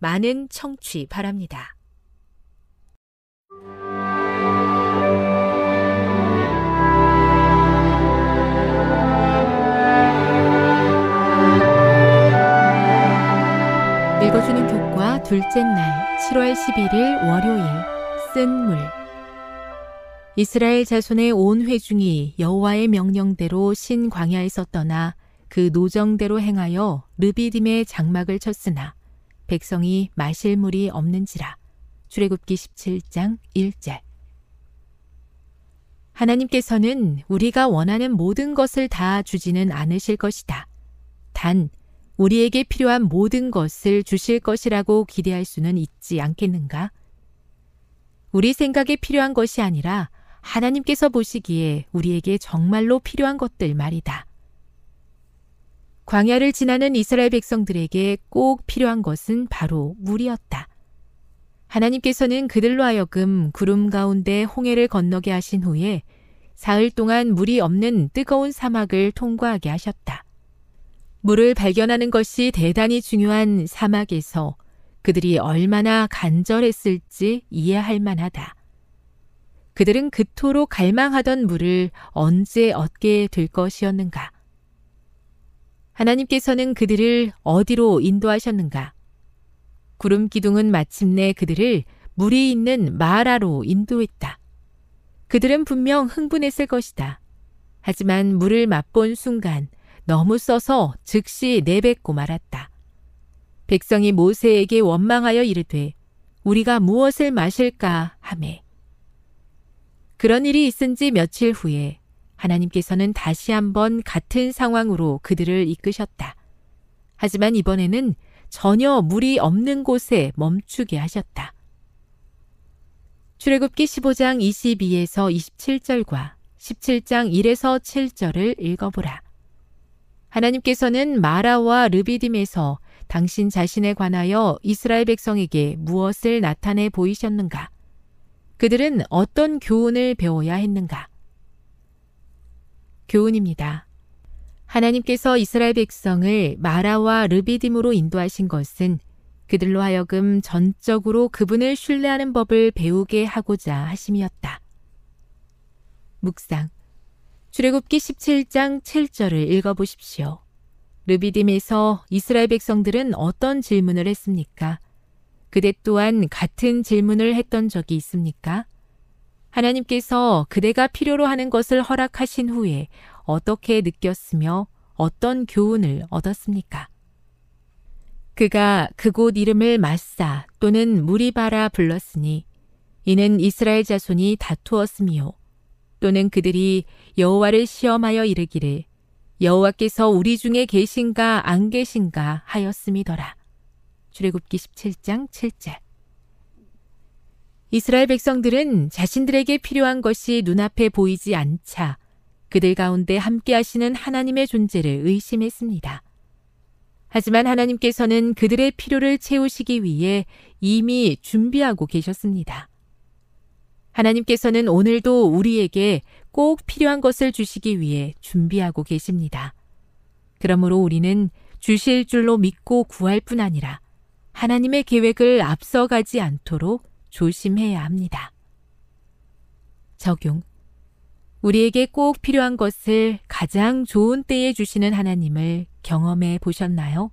많은 청취 바랍니다. 읽어주는 교과 둘째 날 7월 11일 월요일 쓴 물 이스라엘 자손의 온 회중이 여호와의 명령대로 신 광야에서 떠나 그 노정대로 행하여 르비딤의 장막을 쳤으나 백성이 마실 물이 없는지라. 출애굽기 17장 1절. 하나님께서는 우리가 원하는 모든 것을 다 주지는 않으실 것이다. 단 우리에게 필요한 모든 것을 주실 것이라고 기대할 수는 있지 않겠는가? 우리 생각에 필요한 것이 아니라 하나님께서 보시기에 우리에게 정말로 필요한 것들 말이다. 광야를 지나는 이스라엘 백성들에게 꼭 필요한 것은 바로 물이었다. 하나님께서는 그들로 하여금 구름 가운데 홍해를 건너게 하신 후에 사흘 동안 물이 없는 뜨거운 사막을 통과하게 하셨다. 물을 발견하는 것이 대단히 중요한 사막에서 그들이 얼마나 간절했을지 이해할 만하다. 그들은 그토록 갈망하던 물을 언제 얻게 될 것이었는가? 하나님께서는 그들을 어디로 인도하셨는가? 구름 기둥은 마침내 그들을 물이 있는 마라로 인도했다. 그들은 분명 흥분했을 것이다. 하지만 물을 맛본 순간 너무 써서 즉시 내뱉고 말았다. 백성이 모세에게 원망하여 이르되 우리가 무엇을 마실까 하매 그런 일이 있은 지 며칠 후에 하나님께서는 다시 한번 같은 상황으로 그들을 이끄셨다. 하지만 이번에는 전혀 물이 없는 곳에 멈추게 하셨다. 출애굽기 15장 22에서 27절과 17장 1에서 7절을 읽어보라. 하나님께서는 마라와 르비딤에서 당신 자신에 관하여 이스라엘 백성에게 무엇을 나타내 보이셨는가? 그들은 어떤 교훈을 배워야 했는가? 교훈입니다. 하나님께서 이스라엘 백성을 마라와 르비딤으로 인도하신 것은 그들로 하여금 전적으로 그분을 신뢰하는 법을 배우게 하고자 하심이었다. 묵상. 출애굽기 17장 7절을 읽어 보십시오. 르비딤에서 이스라엘 백성들은 어떤 질문을 했습니까? 그대 또한 같은 질문을 했던 적이 있습니까? 하나님께서 그대가 필요로 하는 것을 허락하신 후에 어떻게 느꼈으며 어떤 교훈을 얻었습니까? 그가 그곳 이름을 마사 또는 무리바라 불렀으니 이는 이스라엘 자손이 다투었으며 또는 그들이 여호와를 시험하여 이르기를 여호와께서 우리 중에 계신가 안 계신가 하였음이더라. 출애굽기 17장 7절. 이스라엘 백성들은 자신들에게 필요한 것이 눈앞에 보이지 않자 그들 가운데 함께 하시는 하나님의 존재를 의심했습니다. 하지만 하나님께서는 그들의 필요를 채우시기 위해 이미 준비하고 계셨습니다. 하나님께서는 오늘도 우리에게 꼭 필요한 것을 주시기 위해 준비하고 계십니다. 그러므로 우리는 주실 줄로 믿고 구할 뿐 아니라 하나님의 계획을 앞서가지 않도록 조심해야 합니다. 적용. 우리에게 꼭 필요한 것을 가장 좋은 때에 주시는 하나님을 경험해 보셨나요?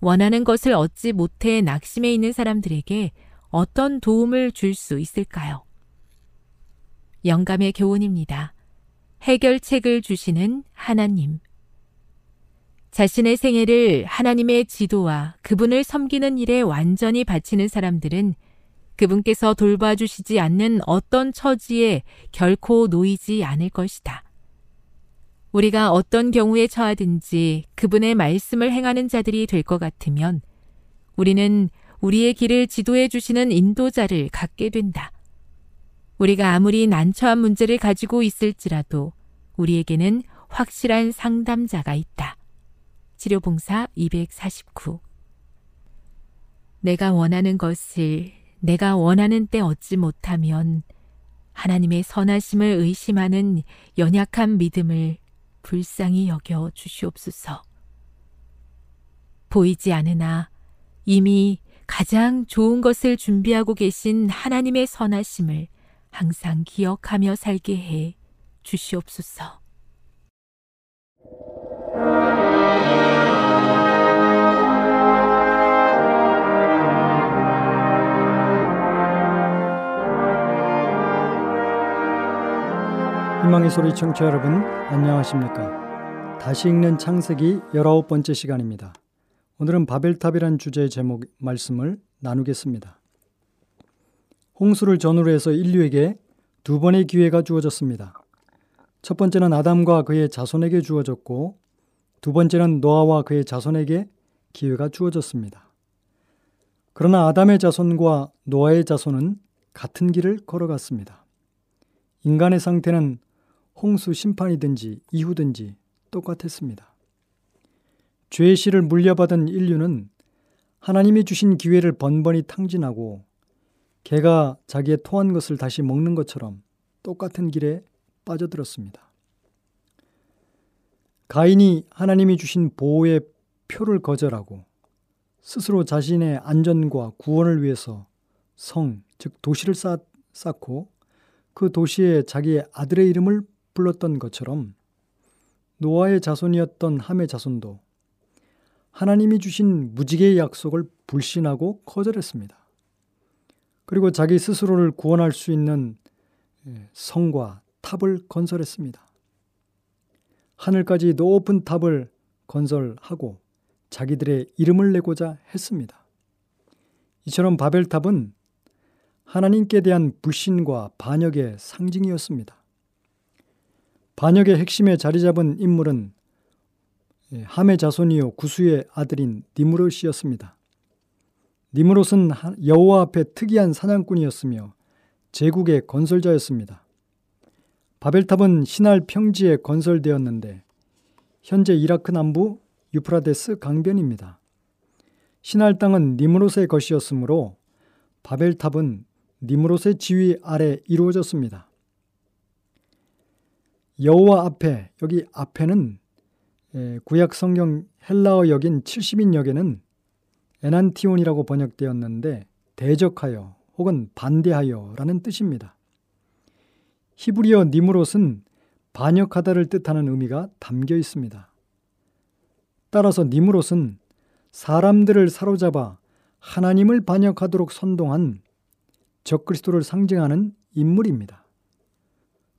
원하는 것을 얻지 못해 낙심해 있는 사람들에게 어떤 도움을 줄 수 있을까요? 영감의 교훈입니다. 해결책을 주시는 하나님. 자신의 생애를 하나님의 지도와 그분을 섬기는 일에 완전히 바치는 사람들은 그분께서 돌봐주시지 않는 어떤 처지에 결코 놓이지 않을 것이다. 우리가 어떤 경우에 처하든지 그분의 말씀을 행하는 자들이 될 것 같으면 우리는 우리의 길을 지도해 주시는 인도자를 갖게 된다. 우리가 아무리 난처한 문제를 가지고 있을지라도 우리에게는 확실한 상담자가 있다. 치료봉사 249 내가 원하는 것을 내가 원하는 때 얻지 못하면 하나님의 선하심을 의심하는 연약한 믿음을 불쌍히 여겨 주시옵소서. 보이지 않으나 이미 가장 좋은 것을 준비하고 계신 하나님의 선하심을 항상 기억하며 살게 해 주시옵소서. 희망의 소리 청취자 여러분 안녕하십니까? 다시 읽는 창세기 19번째 시간입니다. 오늘은 바벨탑이란 주제의 제목 말씀을 나누겠습니다. 홍수를 전후로 해서 인류에게 두 번의 기회가 주어졌습니다. 첫 번째는 아담과 그의 자손에게 주어졌고 두 번째는 노아와 그의 자손에게 기회가 주어졌습니다. 그러나 아담의 자손과 노아의 자손은 같은 길을 걸어갔습니다. 인간의 상태는 홍수 심판이든지 이후든지 똑같았습니다. 죄의 씨를 물려받은 인류는 하나님이 주신 기회를 번번이 탕진하고 개가 자기의 토한 것을 다시 먹는 것처럼 똑같은 길에 빠져들었습니다. 가인이 하나님이 주신 보호의 표를 거절하고 스스로 자신의 안전과 구원을 위해서 성, 즉 도시를 쌓고 그 도시에 자기의 아들의 이름을 불렀던 것처럼 노아의 자손이었던 함의 자손도 하나님이 주신 무지개의 약속을 불신하고 거절했습니다. 그리고 자기 스스로를 구원할 수 있는 예, 성과 탑을 건설했습니다. 하늘까지 높은 탑을 건설하고 자기들의 이름을 내고자 했습니다. 이처럼 바벨탑은 하나님께 대한 불신과 반역의 상징이었습니다. 반역의 핵심에 자리 잡은 인물은 예, 함의 자손이요 구수의 아들인 니무롯이었습니다. 니무롯은 여호와 앞에 특이한 사냥꾼이었으며 제국의 건설자였습니다. 바벨탑은 신할 평지에 건설되었는데 현재 이라크 남부 유프라데스 강변입니다. 신할 땅은 니무롯의 것이었으므로 바벨탑은 니무롯의 지위 아래 이루어졌습니다. 여호와 앞에 여기 앞에는 구약 성경 헬라어 역인 70인 역에는 에난티온이라고 번역되었는데 대적하여 혹은 반대하여라는 뜻입니다. 히브리어 니무롯은 반역하다를 뜻하는 의미가 담겨 있습니다. 따라서 니무롯은 사람들을 사로잡아 하나님을 반역하도록 선동한 적그리스도를 상징하는 인물입니다.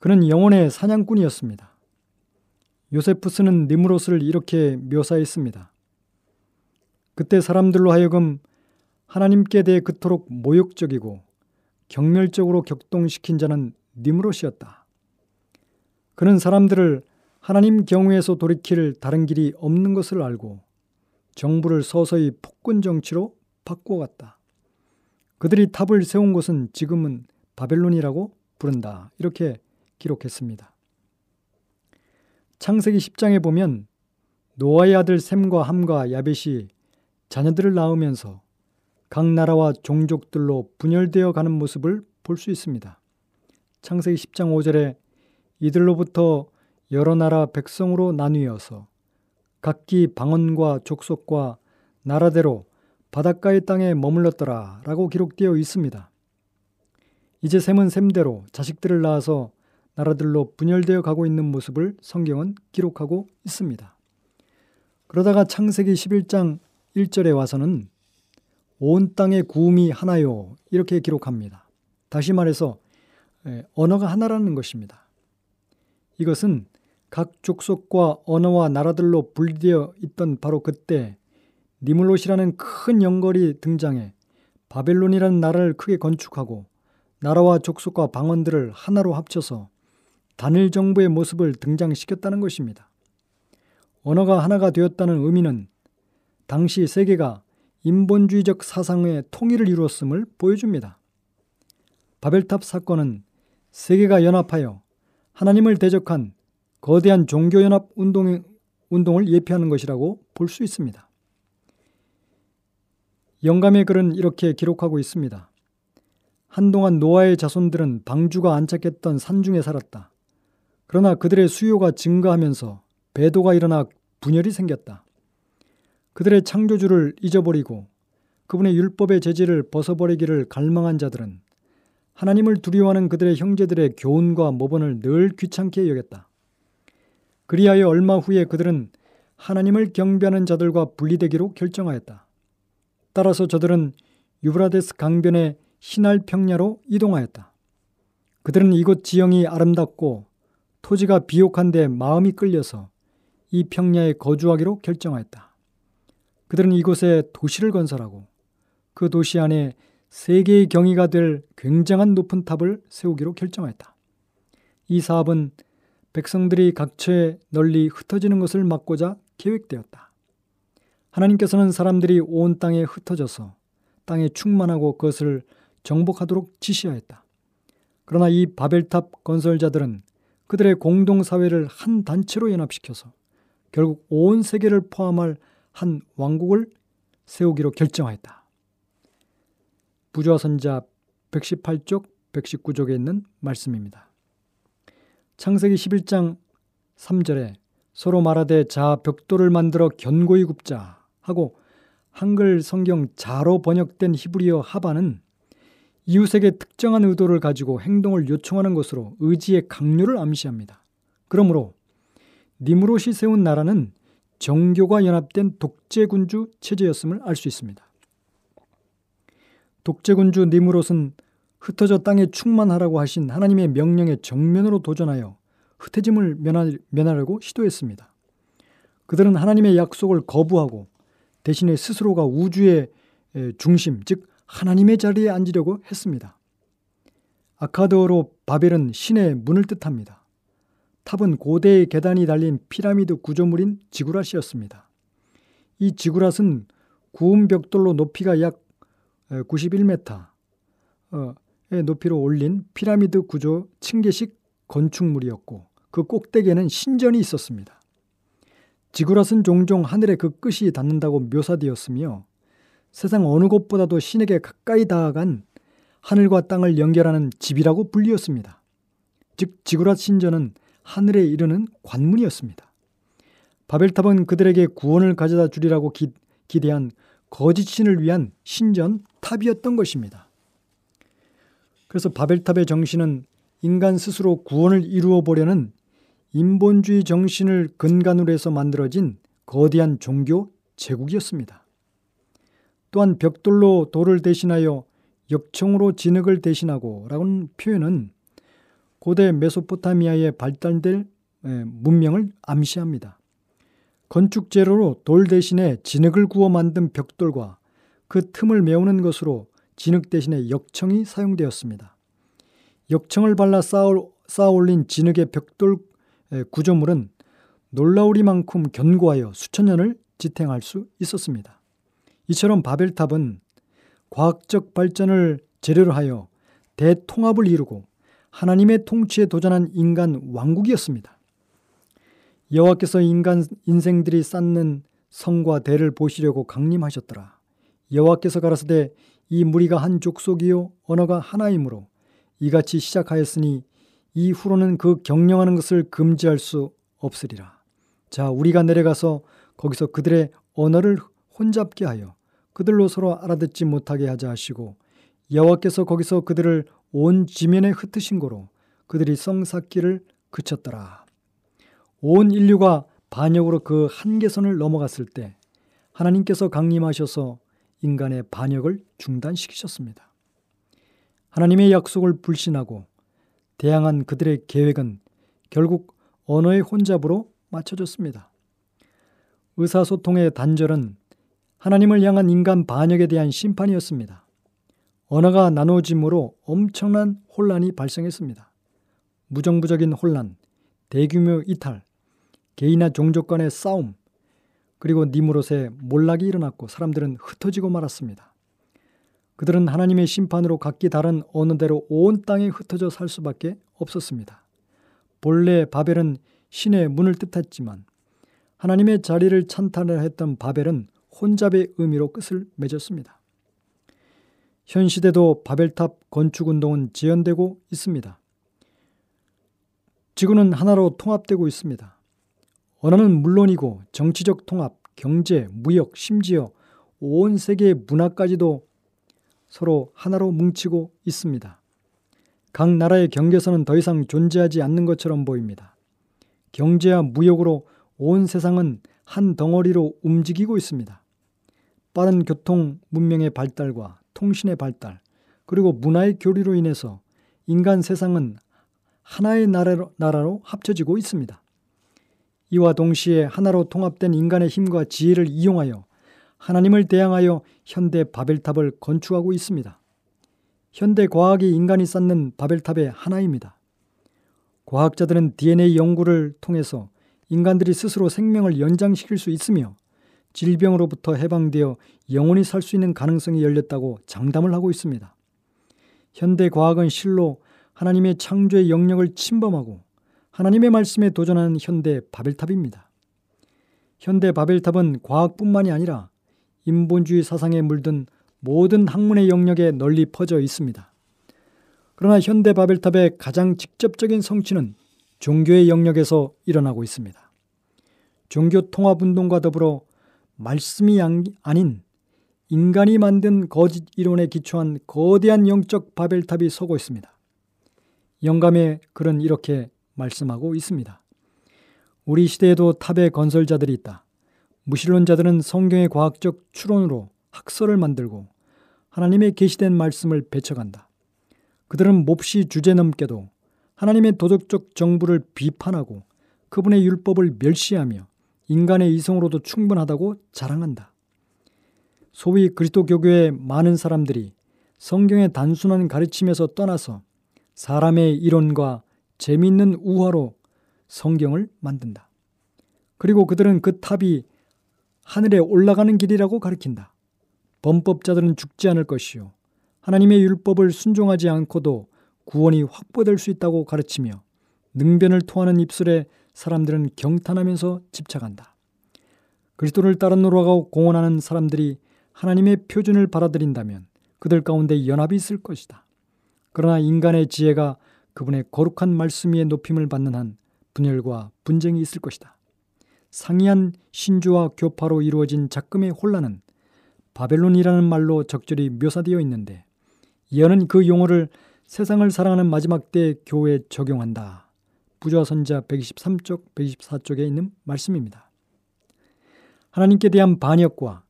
그는 영혼의 사냥꾼이었습니다. 요세푸스는 니무롯을 이렇게 묘사했습니다. 그때 사람들로 하여금 하나님께 대해 그토록 모욕적이고 경멸적으로 격동시킨 자는 니무롯이었다. 그는 사람들을 하나님 경우에서 돌이킬 다른 길이 없는 것을 알고 정부를 서서히 폭군 정치로 바꾸어갔다. 그들이 탑을 세운 곳은 지금은 바벨론이라고 부른다. 이렇게 기록했습니다. 창세기 10장에 보면 노아의 아들 샘과 함과 야벳이 자녀들을 낳으면서 각 나라와 종족들로 분열되어 가는 모습을 볼 수 있습니다. 창세기 10장 5절에 이들로부터 여러 나라 백성으로 나뉘어서 각기 방언과 족속과 나라대로 바닷가의 땅에 머물렀더라 라고 기록되어 있습니다. 이제 샘은 샘대로 자식들을 낳아서 나라들로 분열되어 가고 있는 모습을 성경은 기록하고 있습니다. 그러다가 창세기 11장 1절에 와서는 온 땅의 구음이 하나요 이렇게 기록합니다. 다시 말해서 언어가 하나라는 것입니다. 이것은 각 족속과 언어와 나라들로 분리되어 있던 바로 그때 니물롯이라는 큰 영걸이 등장해 바벨론이라는 나라를 크게 건축하고 나라와 족속과 방언들을 하나로 합쳐서 단일 정부의 모습을 등장시켰다는 것입니다. 언어가 하나가 되었다는 의미는 당시 세계가 인본주의적 사상의 통일을 이루었음을 보여줍니다. 바벨탑 사건은 세계가 연합하여 하나님을 대적한 거대한 종교연합 운동, 운동을 예표하는 것이라고 볼 수 있습니다. 영감의 글은 이렇게 기록하고 있습니다. 한동안 노아의 자손들은 방주가 안착했던 산중에 살았다. 그러나 그들의 수요가 증가하면서 배도가 일어나 분열이 생겼다. 그들의 창조주를 잊어버리고 그분의 율법의 재질을 벗어버리기를 갈망한 자들은 하나님을 두려워하는 그들의 형제들의 교훈과 모본을 늘 귀찮게 여겼다. 그리하여 얼마 후에 그들은 하나님을 경배하는 자들과 분리되기로 결정하였다. 따라서 저들은 유브라데스 강변의 신할 평야로 이동하였다. 그들은 이곳 지형이 아름답고 토지가 비옥한데 마음이 끌려서 이 평야에 거주하기로 결정하였다. 그들은 이곳에 도시를 건설하고 그 도시 안에 세계의 경이가 될 굉장한 높은 탑을 세우기로 결정하였다. 이 사업은 백성들이 각처에 널리 흩어지는 것을 막고자 계획되었다. 하나님께서는 사람들이 온 땅에 흩어져서 땅에 충만하고 그것을 정복하도록 지시하였다. 그러나 이 바벨탑 건설자들은 그들의 공동사회를 한 단체로 연합시켜서 결국 온 세계를 포함할 한 왕국을 세우기로 결정하였다. 부조화 선자 118쪽, 119쪽에 있는 말씀입니다. 창세기 11장 3절에 서로 말하되 자 벽돌을 만들어 견고히 굽자 하고 한글 성경 자로 번역된 히브리어 하바는 이웃에게 특정한 의도를 가지고 행동을 요청하는 것으로 의지의 강요를 암시합니다. 그러므로 니무롯이 세운 나라는 정교가 연합된 독재군주 체제였음을 알 수 있습니다. 독재군주 니무롯은 흩어져 땅에 충만하라고 하신 하나님의 명령에 정면으로 도전하여 흩어짐을 면하려고 시도했습니다. 그들은 하나님의 약속을 거부하고 대신에 스스로가 우주의 중심, 즉 하나님의 자리에 앉으려고 했습니다. 아카드어로 바벨은 신의 문을 뜻합니다. 탑은 고대의 계단이 달린 피라미드 구조물인 지구라시였습니다. 이 지구랏은 구음 벽돌로 높이가 약 91m의 높이로 올린 피라미드 구조 층계식 건축물이었고 그 꼭대기에는 신전이 있었습니다. 지구랏은 종종 하늘의 그 끝이 닿는다고 묘사되었으며 세상 어느 곳보다도 신에게 가까이 다가간 하늘과 땅을 연결하는 집이라고 불리었습니다. 즉 지구랏 신전은 하늘에 이르는 관문이었습니다. 바벨탑은 그들에게 구원을 가져다 주리라고 기, 기대한 거짓 신을 위한 신전 탑이었던 것입니다. 그래서 바벨탑의 정신은 인간 스스로 구원을 이루어 보려는 인본주의 정신을 근간으로 해서 만들어진 거대한 종교 제국이었습니다. 또한 벽돌로 돌을 대신하여 역청으로 진흙을 대신하고 라는 표현은 고대 메소포타미아에 발달될 문명을 암시합니다. 건축 재료로 돌 대신에 진흙을 구워 만든 벽돌과 그 틈을 메우는 것으로 진흙 대신에 역청이 사용되었습니다. 역청을 발라 쌓아 올린 진흙의 벽돌 구조물은 놀라우리만큼 견고하여 수천 년을 지탱할 수 있었습니다. 이처럼 바벨탑은 과학적 발전을 재료로 하여 대통합을 이루고 하나님의 통치에 도전한 인간 왕국이었습니다. 여호와께서 인간 인생들이 쌓는 성과 대를 보시려고 강림하셨더라. 여호와께서 가라사대 이 무리가 한 족속이요 언어가 하나이므로 이같이 시작하였으니 이후로는 그 경영하는 것을 금지할 수 없으리라. 자, 우리가 내려가서 거기서 그들의 언어를 혼잡게 하여 그들로 서로 알아듣지 못하게 하자 하시고 여호와께서 거기서 그들을 온 지면에 흩으신 거로 그들이 성 쌓기를 그쳤더라. 온 인류가 반역으로 그 한계선을 넘어갔을 때 하나님께서 강림하셔서 인간의 반역을 중단시키셨습니다. 하나님의 약속을 불신하고 대항한 그들의 계획은 결국 언어의 혼잡으로 맞춰졌습니다. 의사소통의 단절은 하나님을 향한 인간 반역에 대한 심판이었습니다. 언어가 나눠짐으로 엄청난 혼란이 발생했습니다. 무정부적인 혼란, 대규모 이탈, 개인이나 종족 간의 싸움, 그리고 니무롯의 몰락이 일어났고 사람들은 흩어지고 말았습니다. 그들은 하나님의 심판으로 각기 다른 언어대로 온 땅에 흩어져 살 수밖에 없었습니다. 본래 바벨은 신의 문을 뜻했지만 하나님의 자리를 찬탄을 했던 바벨은 혼잡의 의미로 끝을 맺었습니다. 현 시대도 바벨탑 건축 운동은 지연되고 있습니다. 지구는 하나로 통합되고 있습니다. 언어는 물론이고 정치적 통합, 경제, 무역, 심지어 온 세계의 문화까지도 서로 하나로 뭉치고 있습니다. 각 나라의 경계선은 더 이상 존재하지 않는 것처럼 보입니다. 경제와 무역으로 온 세상은 한 덩어리로 움직이고 있습니다. 빠른 교통 문명의 발달과 통신의 발달, 그리고 문화의 교류로 인해서 인간 세상은 하나의 나라로, 나라로 합쳐지고 있습니다. 이와 동시에 하나로 통합된 인간의 힘과 지혜를 이용하여 하나님을 대항하여 현대 바벨탑을 건축하고 있습니다. 현대 과학이 인간이 쌓는 바벨탑의 하나입니다. 과학자들은 DNA 연구를 통해서 인간들이 스스로 생명을 연장시킬 수 있으며 질병으로부터 해방되어 영원히 살 수 있는 가능성이 열렸다고 장담을 하고 있습니다. 현대 과학은 실로 하나님의 창조의 영역을 침범하고 하나님의 말씀에 도전하는 현대 바벨탑입니다. 현대 바벨탑은 과학뿐만이 아니라 인본주의 사상에 물든 모든 학문의 영역에 널리 퍼져 있습니다. 그러나 현대 바벨탑의 가장 직접적인 성취는 종교의 영역에서 일어나고 있습니다. 종교 통합 운동과 더불어 말씀이 아닌 인간이 만든 거짓 이론에 기초한 거대한 영적 바벨탑이 서고 있습니다. 영감의 글은 이렇게 말씀하고 있습니다. 우리 시대에도 탑의 건설자들이 있다. 무신론자들은 성경의 과학적 추론으로 학설을 만들고 하나님의 계시된 말씀을 배쳐간다. 그들은 몹시 주제넘게도 하나님의 도덕적 정부를 비판하고 그분의 율법을 멸시하며 인간의 이성으로도 충분하다고 자랑한다. 소위 그리스도 교교의 많은 사람들이 성경의 단순한 가르침에서 떠나서 사람의 이론과 재미있는 우화로 성경을 만든다. 그리고 그들은 그 탑이 하늘에 올라가는 길이라고 가르친다. 범법자들은 죽지 않을 것이요. 하나님의 율법을 순종하지 않고도 구원이 확보될 수 있다고 가르치며 능변을 토하는 입술에 사람들은 경탄하면서 집착한다. 그리스도를 따라 놀아가고 공헌하는 사람들이 하나님의 표준을 받아들인다면 그들 가운데 연합이 있을 것이다. 그러나 인간의 지혜가 그분의 거룩한 말씀 위에 높임을 받는 한 분열과 분쟁이 있을 것이다. 상이한 신주와 교파로 이루어진 작금의 혼란은 바벨론이라는 말로 적절히 묘사되어 있는데 이어는 그 용어를 세상을 사랑하는 마지막 때 교회에 적용한다. 부조화 선자 123쪽, 124쪽에 있는 말씀입니다. 하나님께 대한 반역과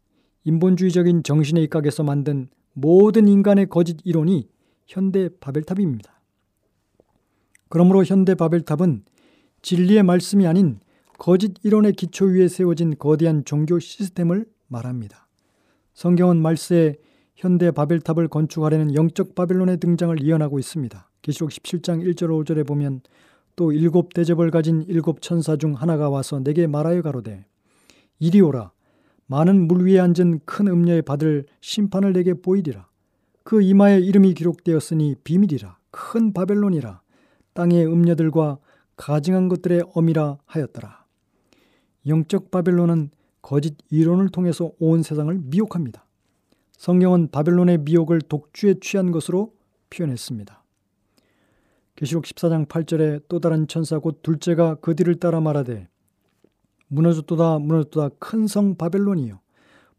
인본주의적인 정신의 입각에서 만든 모든 인간의 거짓 이론이 현대 바벨탑입니다. 그러므로 현대 바벨탑은 진리의 말씀이 아닌 거짓 이론의 기초 위에 세워진 거대한 종교 시스템을 말합니다. 성경은 말세에 현대 바벨탑을 건축하려는 영적 바벨론의 등장을 예언하고 있습니다. 계시록 17장 1절 5절에 보면 또 일곱 대접을 가진 일곱 천사 중 하나가 와서 내게 말하여 가로되 이리 오라. 많은 물 위에 앉은 큰 음녀의 받을 심판을 내게 보이리라. 그 이마에 이름이 기록되었으니 비밀이라. 큰 바벨론이라. 땅의 음녀들과 가증한 것들의 어미라 하였더라. 영적 바벨론은 거짓 이론을 통해서 온 세상을 미혹합니다. 성경은 바벨론의 미혹을 독주에 취한 것으로 표현했습니다. 계시록 14장 8절에 또 다른 천사 곧 둘째가 그 뒤를 따라 말하되 무너졌도다 무너졌도다 큰 성 바벨론이요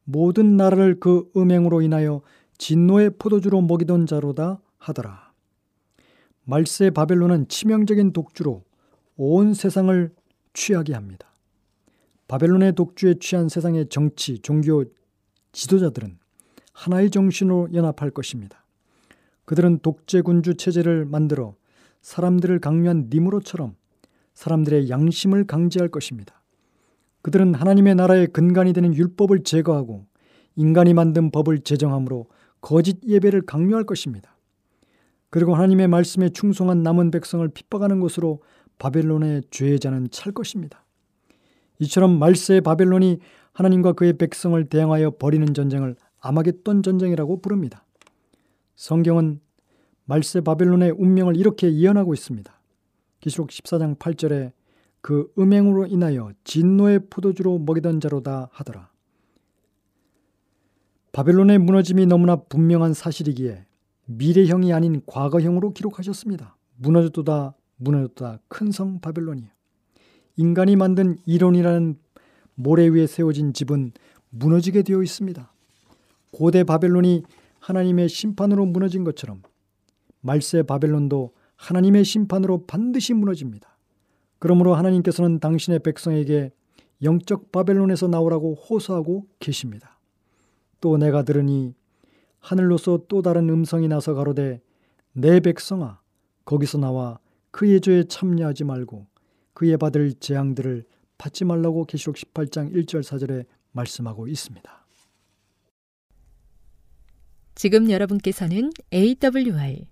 모든 나라를 그 음행으로 인하여 진노의 포도주로 먹이던 자로다 하더라. 말세 바벨론은 치명적인 독주로 온 세상을 취하게 합니다. 바벨론의 독주에 취한 세상의 정치, 종교 지도자들은 하나의 정신으로 연합할 것입니다. 그들은 독재군주 체제를 만들어 사람들을 강요한 니무로처럼 사람들의 양심을 강제할 것입니다. 그들은 하나님의 나라의 근간이 되는 율법을 제거하고 인간이 만든 법을 제정함으로 거짓 예배를 강요할 것입니다. 그리고 하나님의 말씀에 충성한 남은 백성을 핍박하는 것으로 바벨론의 죄자는 찰 것입니다. 이처럼 말세의 바벨론이 하나님과 그의 백성을 대항하여 벌이는 전쟁을 아마겟돈 전쟁이라고 부릅니다. 성경은 말세 바벨론의 운명을 이렇게 예언하고 있습니다. 기록 14장 8절에 그 음행으로 인하여 진노의 포도주로 먹이던 자로다 하더라. 바벨론의 무너짐이 너무나 분명한 사실이기에 미래형이 아닌 과거형으로 기록하셨습니다. 무너졌도다 무너졌다 큰 성 바벨론이요. 인간이 만든 이론이라는 모래 위에 세워진 집은 무너지게 되어 있습니다. 고대 바벨론이 하나님의 심판으로 무너진 것처럼 말세 바벨론도 하나님의 심판으로 반드시 무너집니다. 그러므로 하나님께서는 당신의 백성에게 영적 바벨론에서 나오라고 호소하고 계십니다. 또 내가 들으니 하늘로서 또 다른 음성이 나서 가로되 내 백성아 거기서 나와 그의 죄에 참여하지 말고 그의 받을 재앙들을 받지 말라고 계시록 18장 1절 4절에 말씀하고 있습니다. 지금 여러분께서는 AWR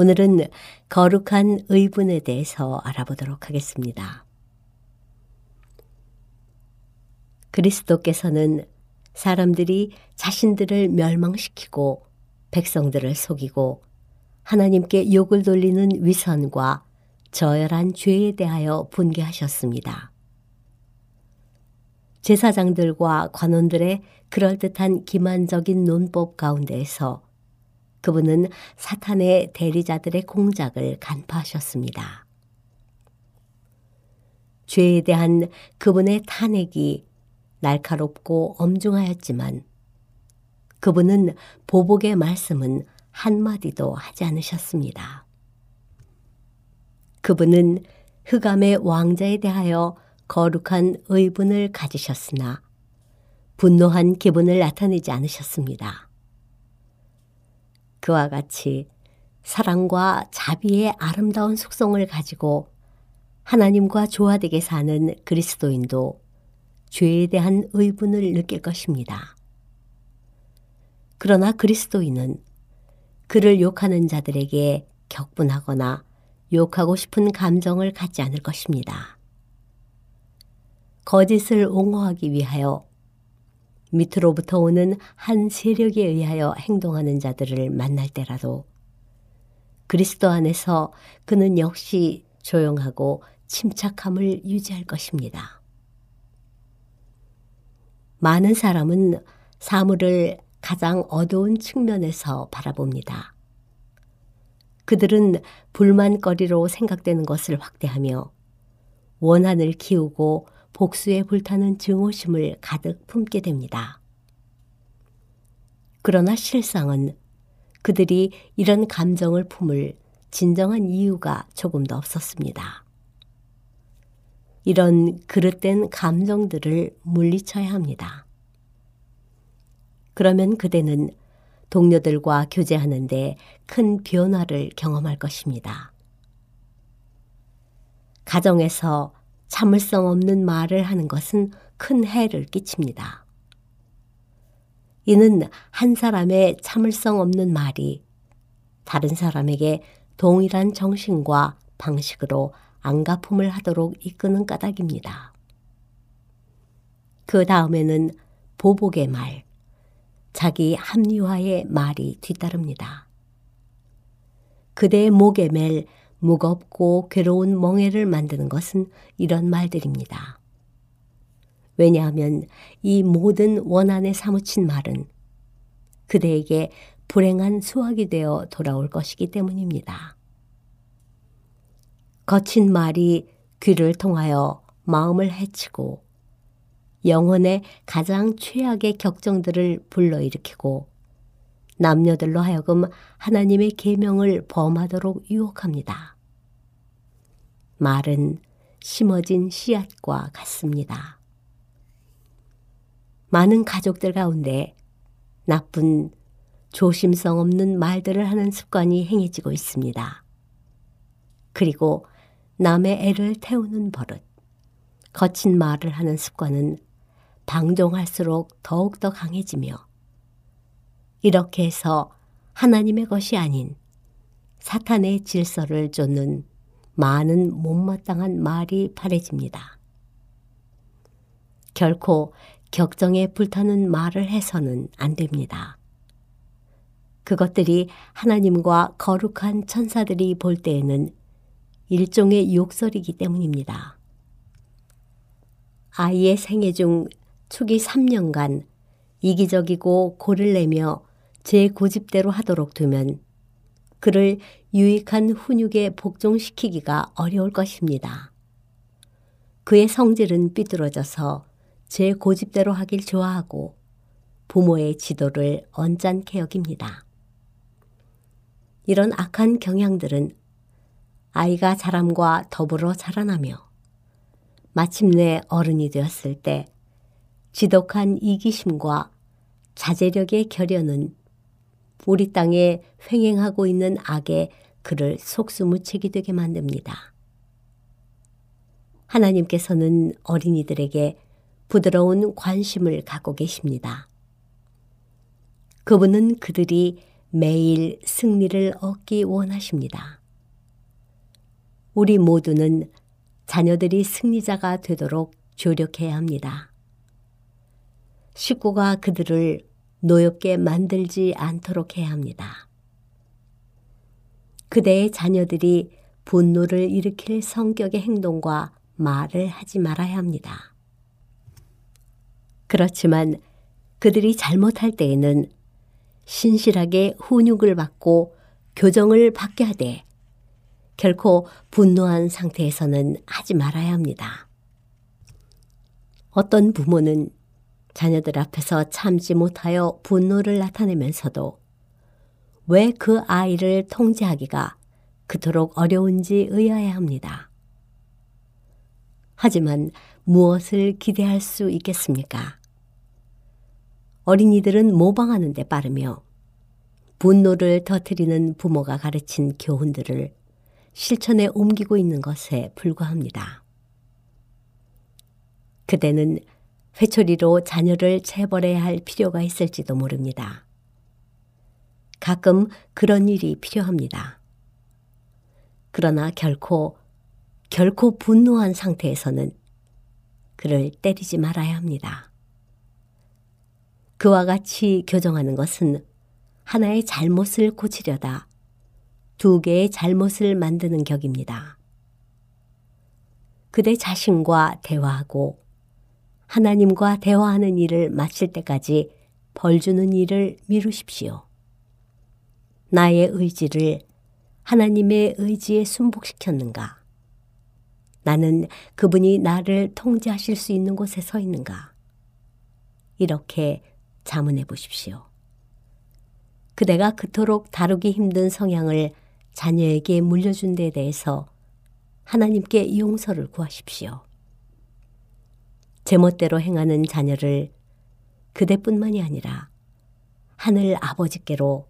오늘은 거룩한 의분에 대해서 알아보도록 하겠습니다. 그리스도께서는 사람들이 자신들을 멸망시키고 백성들을 속이고 하나님께 욕을 돌리는 위선과 저열한 죄에 대하여 분개하셨습니다. 제사장들과 관원들의 그럴듯한 기만적인 논법 가운데에서 그분은 사탄의 대리자들의 공작을 간파하셨습니다. 죄에 대한 그분의 탄핵이 날카롭고 엄중하였지만 그분은 보복의 말씀은 한마디도 하지 않으셨습니다. 그분은 흑암의 왕자에 대하여 거룩한 의분을 가지셨으나 분노한 기분을 나타내지 않으셨습니다. 그와 같이 사랑과 자비의 아름다운 속성을 가지고 하나님과 조화되게 사는 그리스도인도 죄에 대한 의분을 느낄 것입니다. 그러나 그리스도인은 그를 욕하는 자들에게 격분하거나 욕하고 싶은 감정을 갖지 않을 것입니다. 거짓을 옹호하기 위하여 밑으로부터 오는 한 세력에 의하여 행동하는 자들을 만날 때라도 그리스도 안에서 그는 역시 조용하고 침착함을 유지할 것입니다. 많은 사람은 사물을 가장 어두운 측면에서 바라봅니다. 그들은 불만거리로 생각되는 것을 확대하며 원한을 키우고 복수에 불타는 증오심을 가득 품게 됩니다. 그러나 실상은 그들이 이런 감정을 품을 진정한 이유가 조금도 없었습니다. 이런 그릇된 감정들을 물리쳐야 합니다. 그러면 그대는 동료들과 교제하는데 큰 변화를 경험할 것입니다. 가정에서 참을성 없는 말을 하는 것은 큰 해를 끼칩니다. 이는 한 사람의 참을성 없는 말이 다른 사람에게 동일한 정신과 방식으로 안가품을 하도록 이끄는 까닭입니다. 그 다음에는 보복의 말, 자기 합리화의 말이 뒤따릅니다. 그대의 목에 맬 무겁고 괴로운 멍해를 만드는 것은 이런 말들입니다. 왜냐하면 이 모든 원한에 사무친 말은 그대에게 불행한 수확이 되어 돌아올 것이기 때문입니다. 거친 말이 귀를 통하여 마음을 해치고 영혼의 가장 최악의 격정들을 불러일으키고 남녀들로 하여금 하나님의 계명을 범하도록 유혹합니다. 말은 심어진 씨앗과 같습니다. 많은 가족들 가운데 나쁜 조심성 없는 말들을 하는 습관이 행해지고 있습니다. 그리고 남의 애를 태우는 버릇, 거친 말을 하는 습관은 방종할수록 더욱더 강해지며 이렇게 해서 하나님의 것이 아닌 사탄의 질서를 쫓는 많은 못마땅한 말이 바래집니다. 결코 격정에 불타는 말을 해서는 안 됩니다. 그것들이 하나님과 거룩한 천사들이 볼 때에는 일종의 욕설이기 때문입니다. 아이의 생애 중 초기 3년간 이기적이고 고를 내며 제 고집대로 하도록 두면 그를 유익한 훈육에 복종시키기가 어려울 것입니다. 그의 성질은 삐뚤어져서 제 고집대로 하길 좋아하고 부모의 지도를 언짢게 여깁니다. 이런 악한 경향들은 아이가 자람과 더불어 자라나며 마침내 어른이 되었을 때 지독한 이기심과 자제력의 결연은 우리 땅에 횡행하고 있는 악에 그를 속수무책이 되게 만듭니다. 하나님께서는 어린이들에게 부드러운 관심을 갖고 계십니다. 그분은 그들이 매일 승리를 얻기 원하십니다. 우리 모두는 자녀들이 승리자가 되도록 조력해야 합니다. 식구가 그들을 노엽게 만들지 않도록 해야 합니다. 그대의 자녀들이 분노를 일으킬 성격의 행동과 말을 하지 말아야 합니다. 그렇지만 그들이 잘못할 때에는 신실하게 훈육을 받고 교정을 받게 하되 결코 분노한 상태에서는 하지 말아야 합니다. 어떤 부모는 자녀들 앞에서 참지 못하여 분노를 나타내면서도 왜 그 아이를 통제하기가 그토록 어려운지 의아해 합니다. 하지만 무엇을 기대할 수 있겠습니까? 어린이들은 모방하는 데 빠르며 분노를 터뜨리는 부모가 가르친 교훈들을 실천에 옮기고 있는 것에 불과합니다. 그대는 회초리로 자녀를 체벌해야 할 필요가 있을지도 모릅니다. 가끔 그런 일이 필요합니다. 그러나 결코, 결코 분노한 상태에서는 그를 때리지 말아야 합니다. 그와 같이 교정하는 것은 하나의 잘못을 고치려다 두 개의 잘못을 만드는 격입니다. 그대 자신과 대화하고 하나님과 대화하는 일을 마칠 때까지 벌 주는 일을 미루십시오. 나의 의지를 하나님의 의지에 순복시켰는가? 나는 그분이 나를 통제하실 수 있는 곳에 서 있는가? 이렇게 자문해 보십시오. 그대가 그토록 다루기 힘든 성향을 자녀에게 물려준 데 대해서 하나님께 용서를 구하십시오. 제멋대로 행하는 자녀를 그대뿐만이 아니라 하늘 아버지께로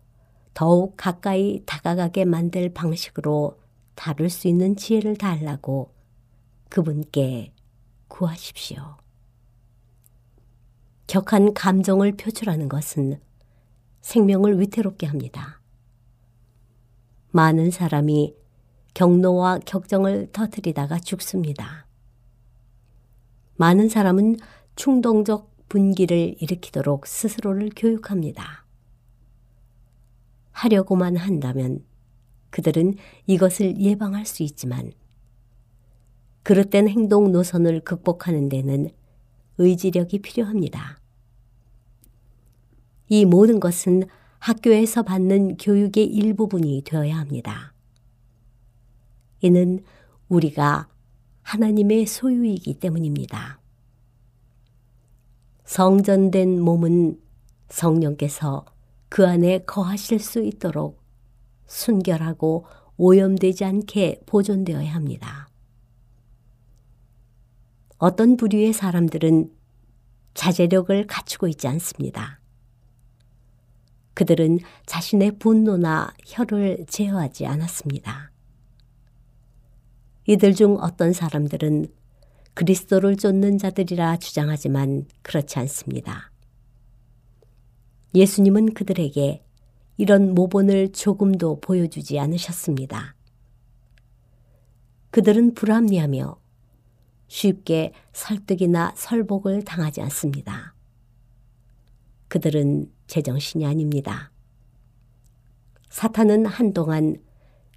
더욱 가까이 다가가게 만들 방식으로 다룰 수 있는 지혜를 달라고 그분께 구하십시오. 격한 감정을 표출하는 것은 생명을 위태롭게 합니다. 많은 사람이 경노와 격정을 터뜨리다가 죽습니다. 많은 사람은 충동적 분기를 일으키도록 스스로를 교육합니다. 하려고만 한다면 그들은 이것을 예방할 수 있지만 그릇된 행동 노선을 극복하는 데는 의지력이 필요합니다. 이 모든 것은 학교에서 받는 교육의 일부분이 되어야 합니다. 이는 우리가 하나님의 소유이기 때문입니다. 성전된 몸은 성령께서 그 안에 거하실 수 있도록 순결하고 오염되지 않게 보존되어야 합니다. 어떤 부류의 사람들은 자제력을 갖추고 있지 않습니다. 그들은 자신의 분노나 혀를 제어하지 않았습니다. 이들 중 어떤 사람들은 그리스도를 쫓는 자들이라 주장하지만 그렇지 않습니다. 예수님은 그들에게 이런 모본을 조금도 보여주지 않으셨습니다. 그들은 불합리하며 쉽게 설득이나 설복을 당하지 않습니다. 그들은 제정신이 아닙니다. 사탄은 한동안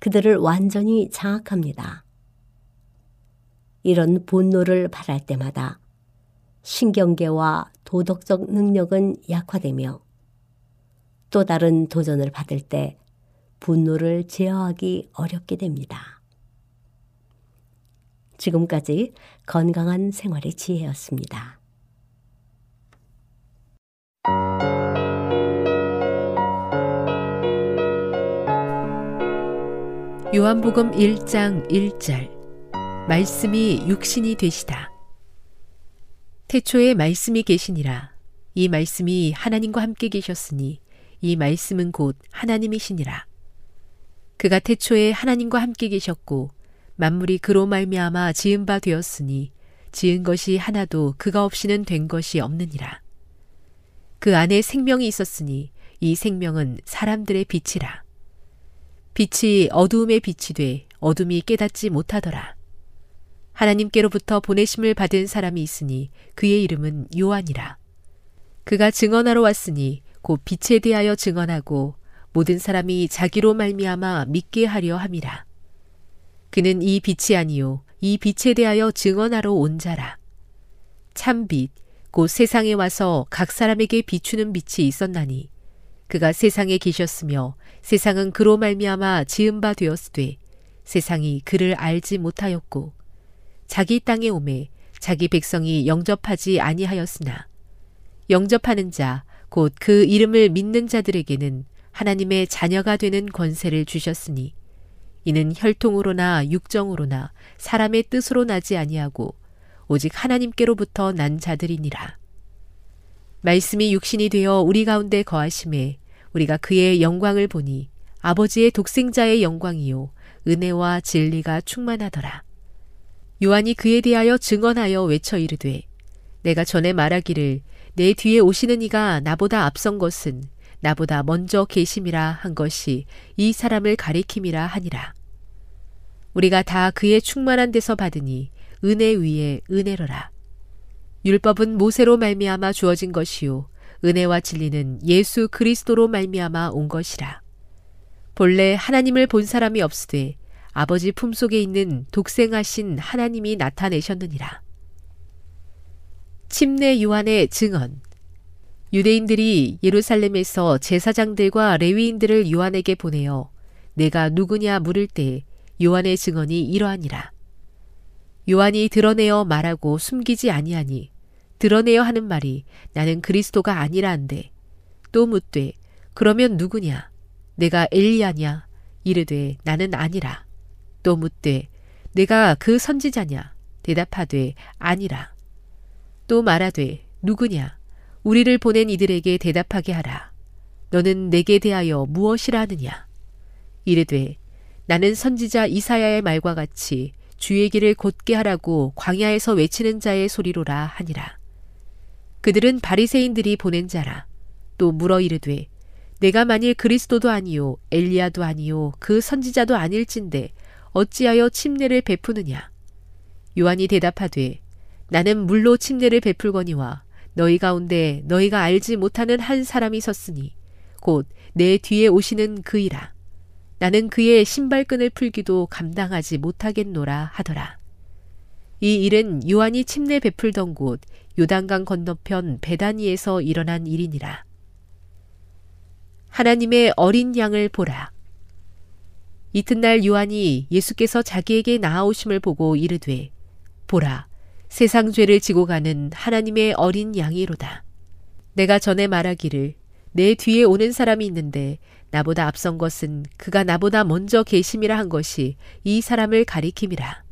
그들을 완전히 장악합니다. 이런 분노를 발할 때마다 신경계와 도덕적 능력은 약화되며 또 다른 도전을 받을 때 분노를 제어하기 어렵게 됩니다. 지금까지 건강한 생활의 지혜였습니다. 요한복음 1장 1절 말씀이 육신이 되시다. 태초에 말씀이 계시니라. 이 말씀이 하나님과 함께 계셨으니 이 말씀은 곧 하나님이시니라. 그가 태초에 하나님과 함께 계셨고 만물이 그로 말미암아 지은 바 되었으니 지은 것이 하나도 그가 없이는 된 것이 없느니라. 그 안에 생명이 있었으니 이 생명은 사람들의 빛이라. 빛이 어두움의 빛이 돼 어둠이 깨닫지 못하더라. 하나님께로부터 보내심을 받은 사람이 있으니 그의 이름은 요한이라. 그가 증언하러 왔으니 곧 빛에 대하여 증언하고 모든 사람이 자기로 말미암아 믿게 하려 함이라. 그는 이 빛이 아니요 이 빛에 대하여 증언하러 온 자라. 참 빛, 곧 세상에 와서 각 사람에게 비추는 빛이 있었나니 그가 세상에 계셨으며 세상은 그로 말미암아 지은 바 되었으되 세상이 그를 알지 못하였고 자기 땅에 오매 자기 백성이 영접하지 아니하였으나 영접하는 자 곧 그 이름을 믿는 자들에게는 하나님의 자녀가 되는 권세를 주셨으니 이는 혈통으로나 육정으로나 사람의 뜻으로 나지 아니하고 오직 하나님께로부터 난 자들이니라. 말씀이 육신이 되어 우리 가운데 거하심에 우리가 그의 영광을 보니 아버지의 독생자의 영광이요 은혜와 진리가 충만하더라. 요한이 그에 대하여 증언하여 외쳐 이르되 내가 전에 말하기를 내 뒤에 오시는 이가 나보다 앞선 것은 나보다 먼저 계심이라 한 것이 이 사람을 가리킴이라 하니라. 우리가 다 그의 충만한 데서 받으니 은혜 위에 은혜로라. 율법은 모세로 말미암아 주어진 것이요 은혜와 진리는 예수 그리스도로 말미암아 온 것이라. 본래 하나님을 본 사람이 없으되 아버지 품속에 있는 독생하신 하나님이 나타내셨느니라. 침례 요한의 증언 유대인들이 예루살렘에서 제사장들과 레위인들을 요한에게 보내어 내가 누구냐 물을 때 요한의 증언이 이러하니라. 요한이 드러내어 말하고 숨기지 아니하니 드러내어 하는 말이 나는 그리스도가 아니라 한데 또 묻되 그러면 누구냐 내가 엘리야냐 이르되 나는 아니라. 또 묻되 내가 그 선지자냐? 대답하되 아니라. 또 말하되 누구냐? 우리를 보낸 이들에게 대답하게 하라. 너는 내게 대하여 무엇이라 하느냐? 이르되 나는 선지자 이사야의 말과 같이 주의 길을 곧게 하라고 광야에서 외치는 자의 소리로라 하니라. 그들은 바리새인들이 보낸 자라. 또 물어 이르되 내가 만일 그리스도도 아니요 엘리야도 아니요 그 선지자도 아닐진데 어찌하여 침례를 베푸느냐? 요한이 대답하되 나는 물로 침례를 베풀거니와 너희 가운데 너희가 알지 못하는 한 사람이 섰으니 곧 내 뒤에 오시는 그이라. 나는 그의 신발끈을 풀기도 감당하지 못하겠노라 하더라. 이 일은 요한이 침례 베풀던 곳 요단강 건너편 베다니에서 일어난 일이니라. 하나님의 어린 양을 보라. 이튿날 요한이 예수께서 자기에게 나아오심을 보고 이르되 보라 세상 죄를 지고 가는 하나님의 어린 양이로다. 내가 전에 말하기를 내 뒤에 오는 사람이 있는데 나보다 앞선 것은 그가 나보다 먼저 계심이라 한 것이 이 사람을 가리킴이라.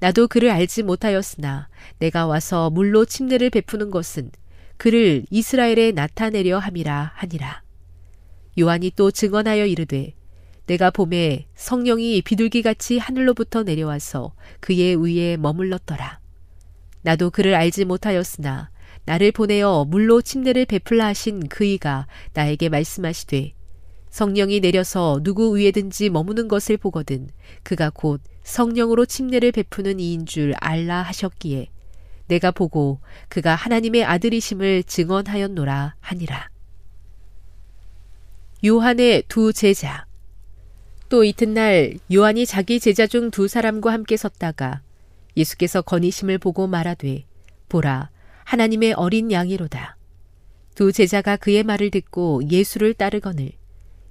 나도 그를 알지 못하였으나 내가 와서 물로 침례를 베푸는 것은 그를 이스라엘에 나타내려 함이라 하니라. 요한이 또 증언하여 이르되 내가 봄에 성령이 비둘기같이 하늘로부터 내려와서 그의 위에 머물렀더라. 나도 그를 알지 못하였으나 나를 보내어 물로 침례를 베풀라 하신 그이가 나에게 말씀하시되 성령이 내려서 누구 위에든지 머무는 것을 보거든 그가 곧 성령으로 침례를 베푸는 이인 줄 알라 하셨기에 내가 보고 그가 하나님의 아들이심을 증언하였노라 하니라. 요한의 두 제자 또 이튿날 요한이 자기 제자 중 두 사람과 함께 섰다가 예수께서 건의심을 보고 말하되 보라 하나님의 어린 양이로다. 두 제자가 그의 말을 듣고 예수를 따르거늘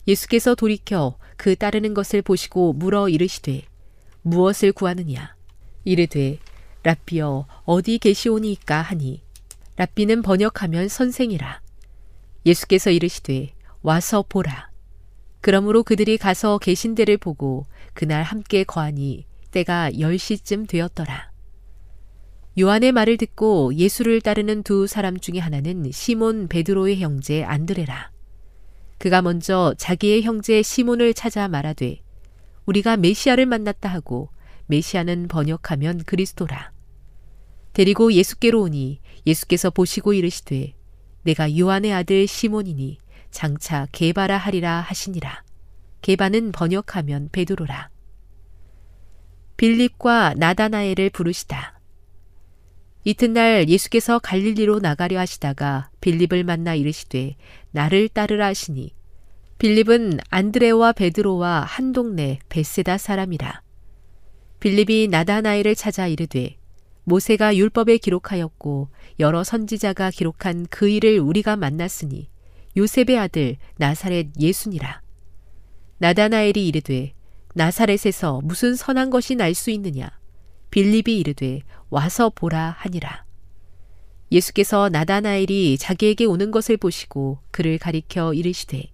예수께서 돌이켜 그 따르는 것을 보시고 물어 이르시되 무엇을 구하느냐? 이르되 랍비여 어디 계시오니이까 하니? 랍비는 번역하면 선생이라. 예수께서 이르시되 와서 보라 그러므로 그들이 가서 계신 데를 보고 그날 함께 거하니 때가 10시쯤 되었더라. 요한의 말을 듣고 예수를 따르는 두 사람 중에 하나는 시몬 베드로의 형제 안드레라. 그가 먼저 자기의 형제 시몬을 찾아 말하되 우리가 메시아를 만났다 하고 메시아는 번역하면 그리스도라. 데리고 예수께로 오니 예수께서 보시고 이르시되 내가 요한의 아들 시몬이니 장차 게바라 하리라 하시니라. 게바는 번역하면 베드로라. 빌립과 나다나엘을 부르시다. 이튿날 예수께서 갈릴리로 나가려 하시다가 빌립을 만나 이르시되 나를 따르라 하시니 빌립은 안드레와 베드로와 한 동네 베세다 사람이라. 빌립이 나다나엘을 찾아 이르되 모세가 율법에 기록하였고 여러 선지자가 기록한 그 일을 우리가 만났으니 요셉의 아들 나사렛 예수니라. 나다나엘이 이르되 나사렛에서 무슨 선한 것이 날 수 있느냐? 빌립이 이르되 와서 보라 하니라. 예수께서 나다나엘이 자기에게 오는 것을 보시고 그를 가리켜 이르시되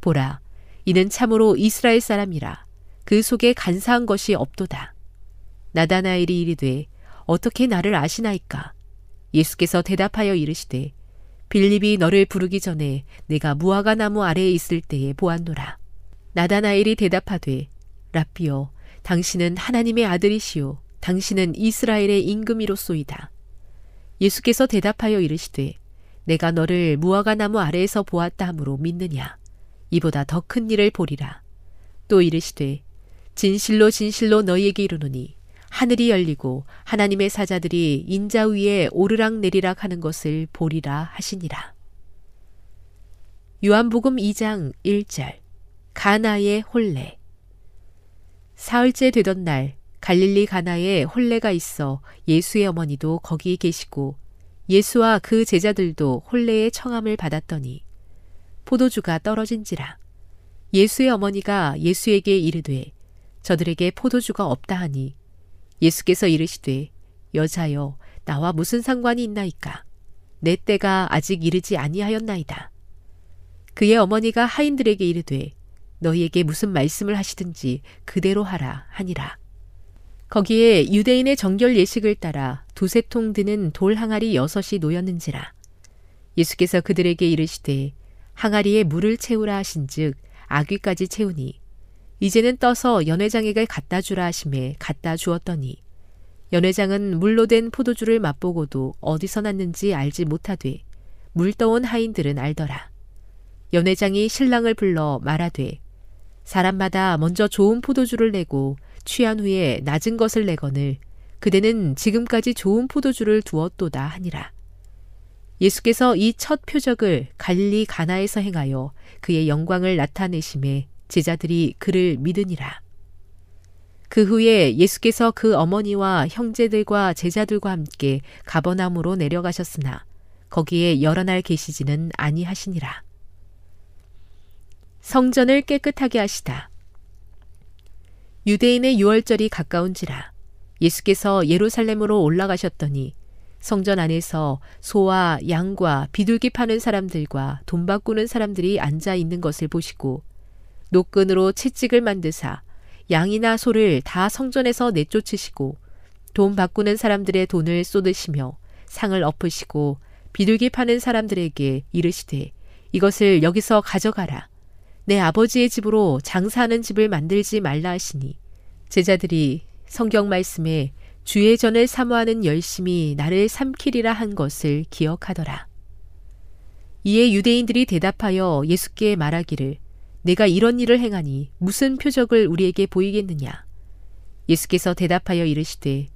보라 이는 참으로 이스라엘 사람이라 그 속에 간사한 것이 없도다. 나다나엘이 이르되 어떻게 나를 아시나이까? 예수께서 대답하여 이르시되 빌립이 너를 부르기 전에 내가 무화과 나무 아래에 있을 때에 보았노라. 나다나엘이 대답하되 라비오 당신은 하나님의 아들이시오 당신은 이스라엘의 임금이로소이다. 예수께서 대답하여 이르시되 내가 너를 무화과 나무 아래에서 보았다 함으로 믿느냐 이보다 더 큰 일을 보리라. 또 이르시되 진실로 진실로 너희에게 이르노니 하늘이 열리고 하나님의 사자들이 인자 위에 오르락 내리락 하는 것을 보리라 하시니라. 요한복음 2장 1절. 가나의 혼례. 사흘째 되던 날 갈릴리 가나에 혼례가 있어 예수의 어머니도 거기 계시고 예수와 그 제자들도 혼례의 청함을 받았더니 포도주가 떨어진지라. 예수의 어머니가 예수에게 이르되 저들에게 포도주가 없다 하니 예수께서 이르시되 여자여 나와 무슨 상관이 있나이까 내 때가 아직 이르지 아니하였나이다 그의 어머니가 하인들에게 이르되 너희에게 무슨 말씀을 하시든지 그대로 하라 하니라. 거기에 유대인의 정결 예식을 따라 두세 통 드는 돌 항아리 여섯이 놓였는지라. 예수께서 그들에게 이르시되 항아리에 물을 채우라 하신즉 아귀까지 채우니 이제는 떠서 연회장에게 갖다 주라 하심에 갖다 주었더니 연회장은 물로 된 포도주를 맛보고도 어디서 났는지 알지 못하되 물 떠온 하인들은 알더라. 연회장이 신랑을 불러 말하되 사람마다 먼저 좋은 포도주를 내고 취한 후에 낮은 것을 내거늘 그대는 지금까지 좋은 포도주를 두었도다 하니라. 예수께서 이 첫 표적을 갈릴리 가나에서 행하여 그의 영광을 나타내심에 제자들이 그를 믿으니라. 그 후에 예수께서 그 어머니와 형제들과 제자들과 함께 가버나움으로 내려가셨으나 거기에 여러 날 계시지는 아니하시니라. 성전을 깨끗하게 하시다. 유대인의 유월절이 가까운지라 예수께서 예루살렘으로 올라가셨더니 성전 안에서 소와 양과 비둘기 파는 사람들과 돈 바꾸는 사람들이 앉아 있는 것을 보시고 노끈으로 채찍을 만드사 양이나 소를 다 성전에서 내쫓으시고 돈 바꾸는 사람들의 돈을 쏟으시며 상을 엎으시고 비둘기 파는 사람들에게 이르시되 이것을 여기서 가져가라. 내 아버지의 집으로 장사하는 집을 만들지 말라 하시니 제자들이 성경 말씀에 주의 전을 사모하는 열심이 나를 삼키리라 한 것을 기억하더라. 이에 유대인들이 대답하여 예수께 말하기를 내가 이런 일을 행하니 무슨 표적을 우리에게 보이겠느냐. 예수께서 대답하여 이르시되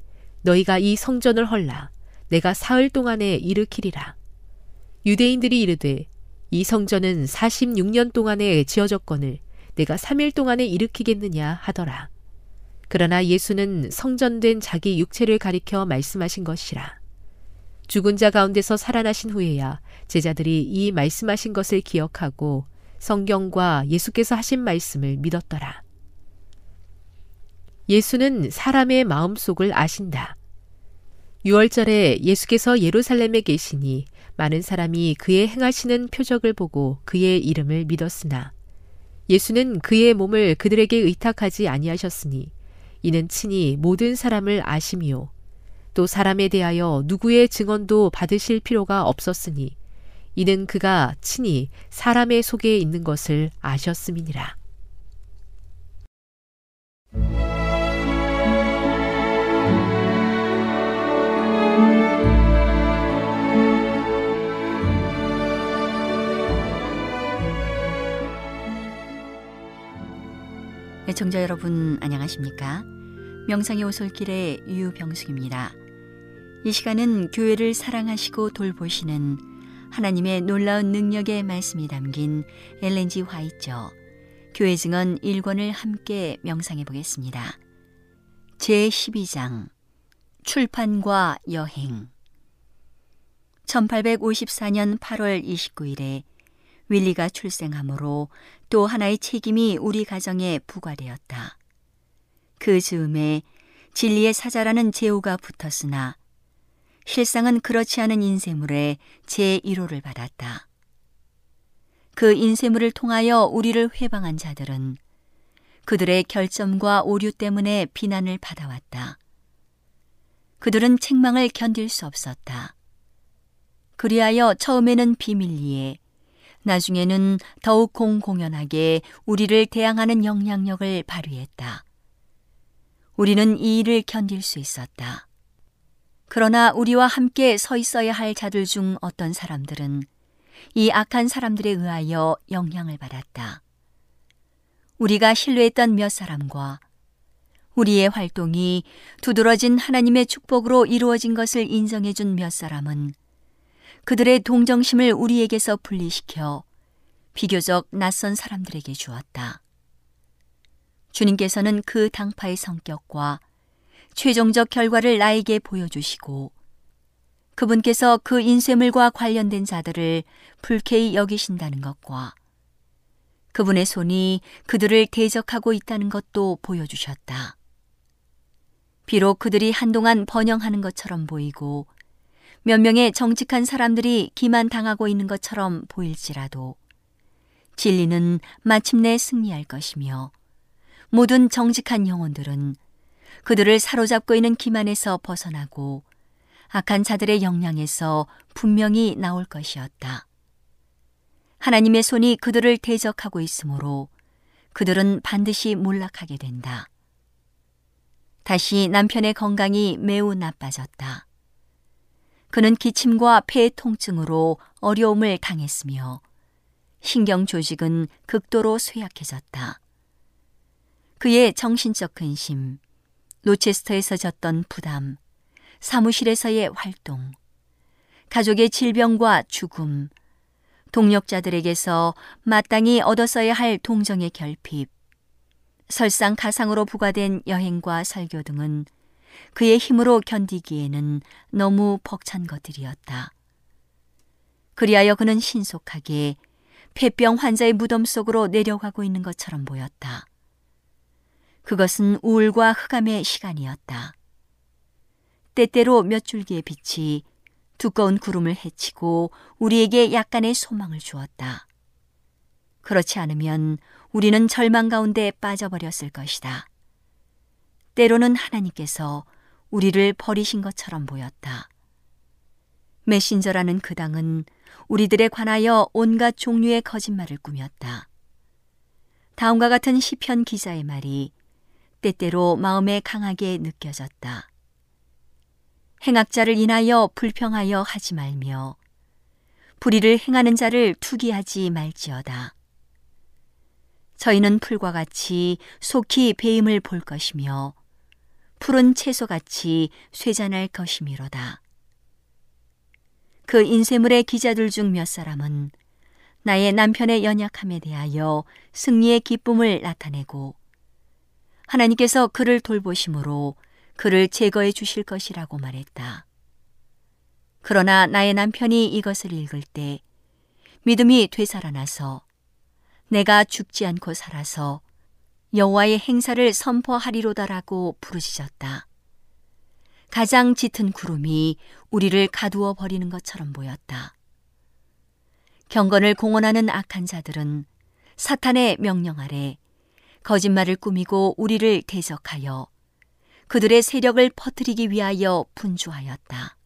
너희가 이 성전을 헐라 내가 사흘 동안에 일으키리라. 유대인들이 이르되 이 성전은 46년 동안에 지어졌거늘 내가 3일 동안에 일으키겠느냐 하더라. 그러나 예수는 성전된 자기 육체를 가리켜 말씀하신 것이라. 죽은 자 가운데서 살아나신 후에야 제자들이 이 말씀하신 것을 기억하고 성경과 예수께서 하신 말씀을 믿었더라. 예수는 사람의 마음속을 아신다. 6월절에 예수께서 예루살렘에 계시니 많은 사람이 그의 행하시는 표적을 보고 그의 이름을 믿었으나 예수는 그의 몸을 그들에게 의탁하지 아니하셨으니 이는 친히 모든 사람을 아심이요. 또 사람에 대하여 누구의 증언도 받으실 필요가 없었으니 이는 그가 친히 사람의 속에 있는 것을 아셨음이니라. 애청자 네, 여러분 안녕하십니까? 명상의 오솔길의 유병숙입니다. 이 시간은 교회를 사랑하시고 돌보시는 하나님의 놀라운 능력의 말씀이 담긴 엘렌지 화이처 교회 증언 1권을 함께 명상해 보겠습니다. 제12장 출판과 여행 1854년 8월 29일에 윌리가 출생하므로 또 하나의 책임이 우리 가정에 부과되었다. 그 즈음에 진리의 사자라는 제호가 붙었으나 실상은 그렇지 않은 인쇄물에 제1호를 받았다. 그 인쇄물을 통하여 우리를 회방한 자들은 그들의 결점과 오류 때문에 비난을 받아왔다. 그들은 책망을 견딜 수 없었다. 그리하여 처음에는 비밀리에 나중에는 더욱 공공연하게 우리를 대항하는 영향력을 발휘했다. 우리는 이 일을 견딜 수 있었다. 그러나 우리와 함께 서 있어야 할 자들 중 어떤 사람들은 이 악한 사람들에 의하여 영향을 받았다. 우리가 신뢰했던 몇 사람과 우리의 활동이 두드러진 하나님의 축복으로 이루어진 것을 인정해 준 몇 사람은 그들의 동정심을 우리에게서 분리시켜 비교적 낯선 사람들에게 주었다. 주님께서는 그 당파의 성격과 최종적 결과를 나에게 보여주시고 그분께서 그 인쇄물과 관련된 자들을 불쾌히 여기신다는 것과 그분의 손이 그들을 대적하고 있다는 것도 보여주셨다. 비록 그들이 한동안 번영하는 것처럼 보이고 몇 명의 정직한 사람들이 기만 당하고 있는 것처럼 보일지라도 진리는 마침내 승리할 것이며 모든 정직한 영혼들은 그들을 사로잡고 있는 기만에서 벗어나고 악한 자들의 영향에서 분명히 나올 것이었다. 하나님의 손이 그들을 대적하고 있으므로 그들은 반드시 몰락하게 된다. 다시 남편의 건강이 매우 나빠졌다. 그는 기침과 폐 통증으로 어려움을 당했으며 신경 조직은 극도로 쇠약해졌다. 그의 정신적 근심, 로체스터에서 졌던 부담, 사무실에서의 활동, 가족의 질병과 죽음, 동력자들에게서 마땅히 얻었어야 할 동정의 결핍, 설상 가상으로 부과된 여행과 설교 등은 그의 힘으로 견디기에는 너무 벅찬 것들이었다. 그리하여 그는 신속하게 폐병 환자의 무덤 속으로 내려가고 있는 것처럼 보였다. 그것은 우울과 흑암의 시간이었다. 때때로 몇 줄기의 빛이 두꺼운 구름을 헤치고 우리에게 약간의 소망을 주었다. 그렇지 않으면 우리는 절망 가운데 빠져버렸을 것이다. 때로는 하나님께서 우리를 버리신 것처럼 보였다. 메신저라는 그 당은 우리들에 관하여 온갖 종류의 거짓말을 꾸몄다. 다음과 같은 시편 기자의 말이 때때로 마음에 강하게 느껴졌다. 행악자를 인하여 불평하여 하지 말며 불의를 행하는 자를 투기하지 말지어다. 저희는 풀과 같이 속히 배임을 볼 것이며 푸른 채소같이 쇠잔할 것이미로다. 그 인쇄물의 기자들 중 몇 사람은 나의 남편의 연약함에 대하여 승리의 기쁨을 나타내고 하나님께서 그를 돌보심으로 그를 제거해 주실 것이라고 말했다. 그러나 나의 남편이 이것을 읽을 때 믿음이 되살아나서 내가 죽지 않고 살아서 여호와의 행사를 선포하리로다라고 부르짖었다. 가장 짙은 구름이 우리를 가두어 버리는 것처럼 보였다. 경건을 공언하는 악한 자들은 사탄의 명령 아래 거짓말을 꾸미고 우리를 대적하여 그들의 세력을 퍼뜨리기 위하여 분주하였다.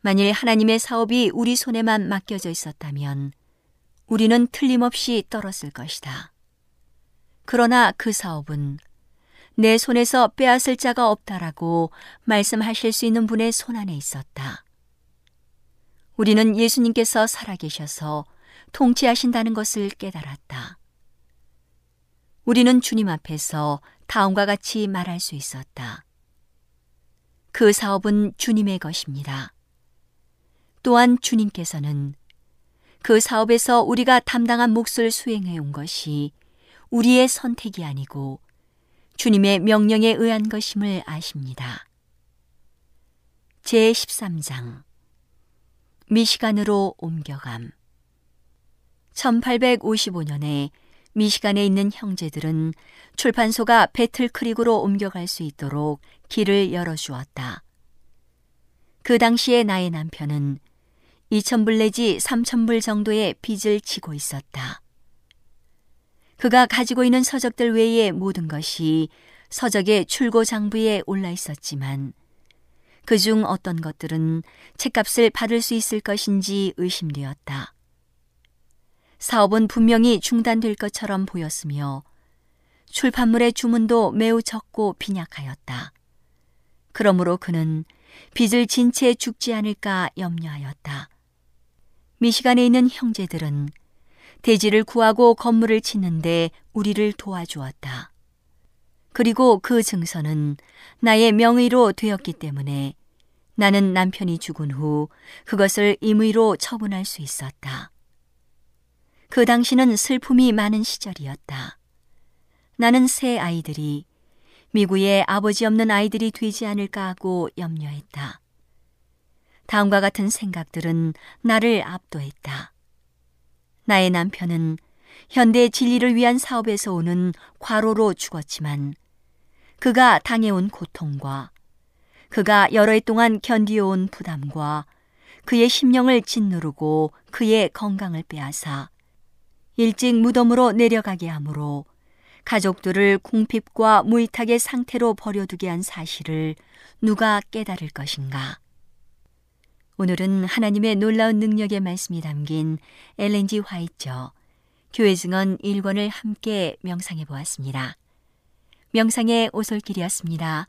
만일 하나님의 사업이 우리 손에만 맡겨져 있었다면 우리는 틀림없이 떨었을 것이다. 그러나 그 사업은 내 손에서 빼앗을 자가 없다라고 말씀하실 수 있는 분의 손 안에 있었다. 우리는 예수님께서 살아계셔서 통치하신다는 것을 깨달았다. 우리는 주님 앞에서 다음과 같이 말할 수 있었다. 그 사업은 주님의 것입니다. 또한 주님께서는 그 사업에서 우리가 담당한 몫을 수행해 온 것이 우리의 선택이 아니고 주님의 명령에 의한 것임을 아십니다. 제 13장 미시간으로 옮겨감 1855년에 미시간에 있는 형제들은 출판소가 배틀 크릭으로 옮겨갈 수 있도록 길을 열어주었다. 그 당시에 나의 남편은 2천불 내지 3천불 정도의 빚을 지고 있었다. 그가 가지고 있는 서적들 외의 모든 것이 서적의 출고 장부에 올라 있었지만 그중 어떤 것들은 책값을 받을 수 있을 것인지 의심되었다. 사업은 분명히 중단될 것처럼 보였으며 출판물의 주문도 매우 적고 빈약하였다. 그러므로 그는 빚을 진 채 죽지 않을까 염려하였다. 미시간에 있는 형제들은 대지를 구하고 건물을 짓는데 우리를 도와주었다. 그리고 그 증서는 나의 명의로 되었기 때문에 나는 남편이 죽은 후 그것을 임의로 처분할 수 있었다. 그 당시는 슬픔이 많은 시절이었다. 나는 새 아이들이 미국의 아버지 없는 아이들이 되지 않을까 하고 염려했다. 다음과 같은 생각들은 나를 압도했다. 나의 남편은 현대 진리를 위한 사업에서 오는 과로로 죽었지만 그가 당해온 고통과 그가 여러 해 동안 견디어온 부담과 그의 심령을 짓누르고 그의 건강을 빼앗아 일찍 무덤으로 내려가게 하므로 가족들을 궁핍과 무이탁의 상태로 버려두게 한 사실을 누가 깨달을 것인가? 오늘은 하나님의 놀라운 능력의 말씀이 담긴 엘렌지 화이처 교회 증언 1권을 함께 명상해 보았습니다. 명상의 오솔길이었습니다.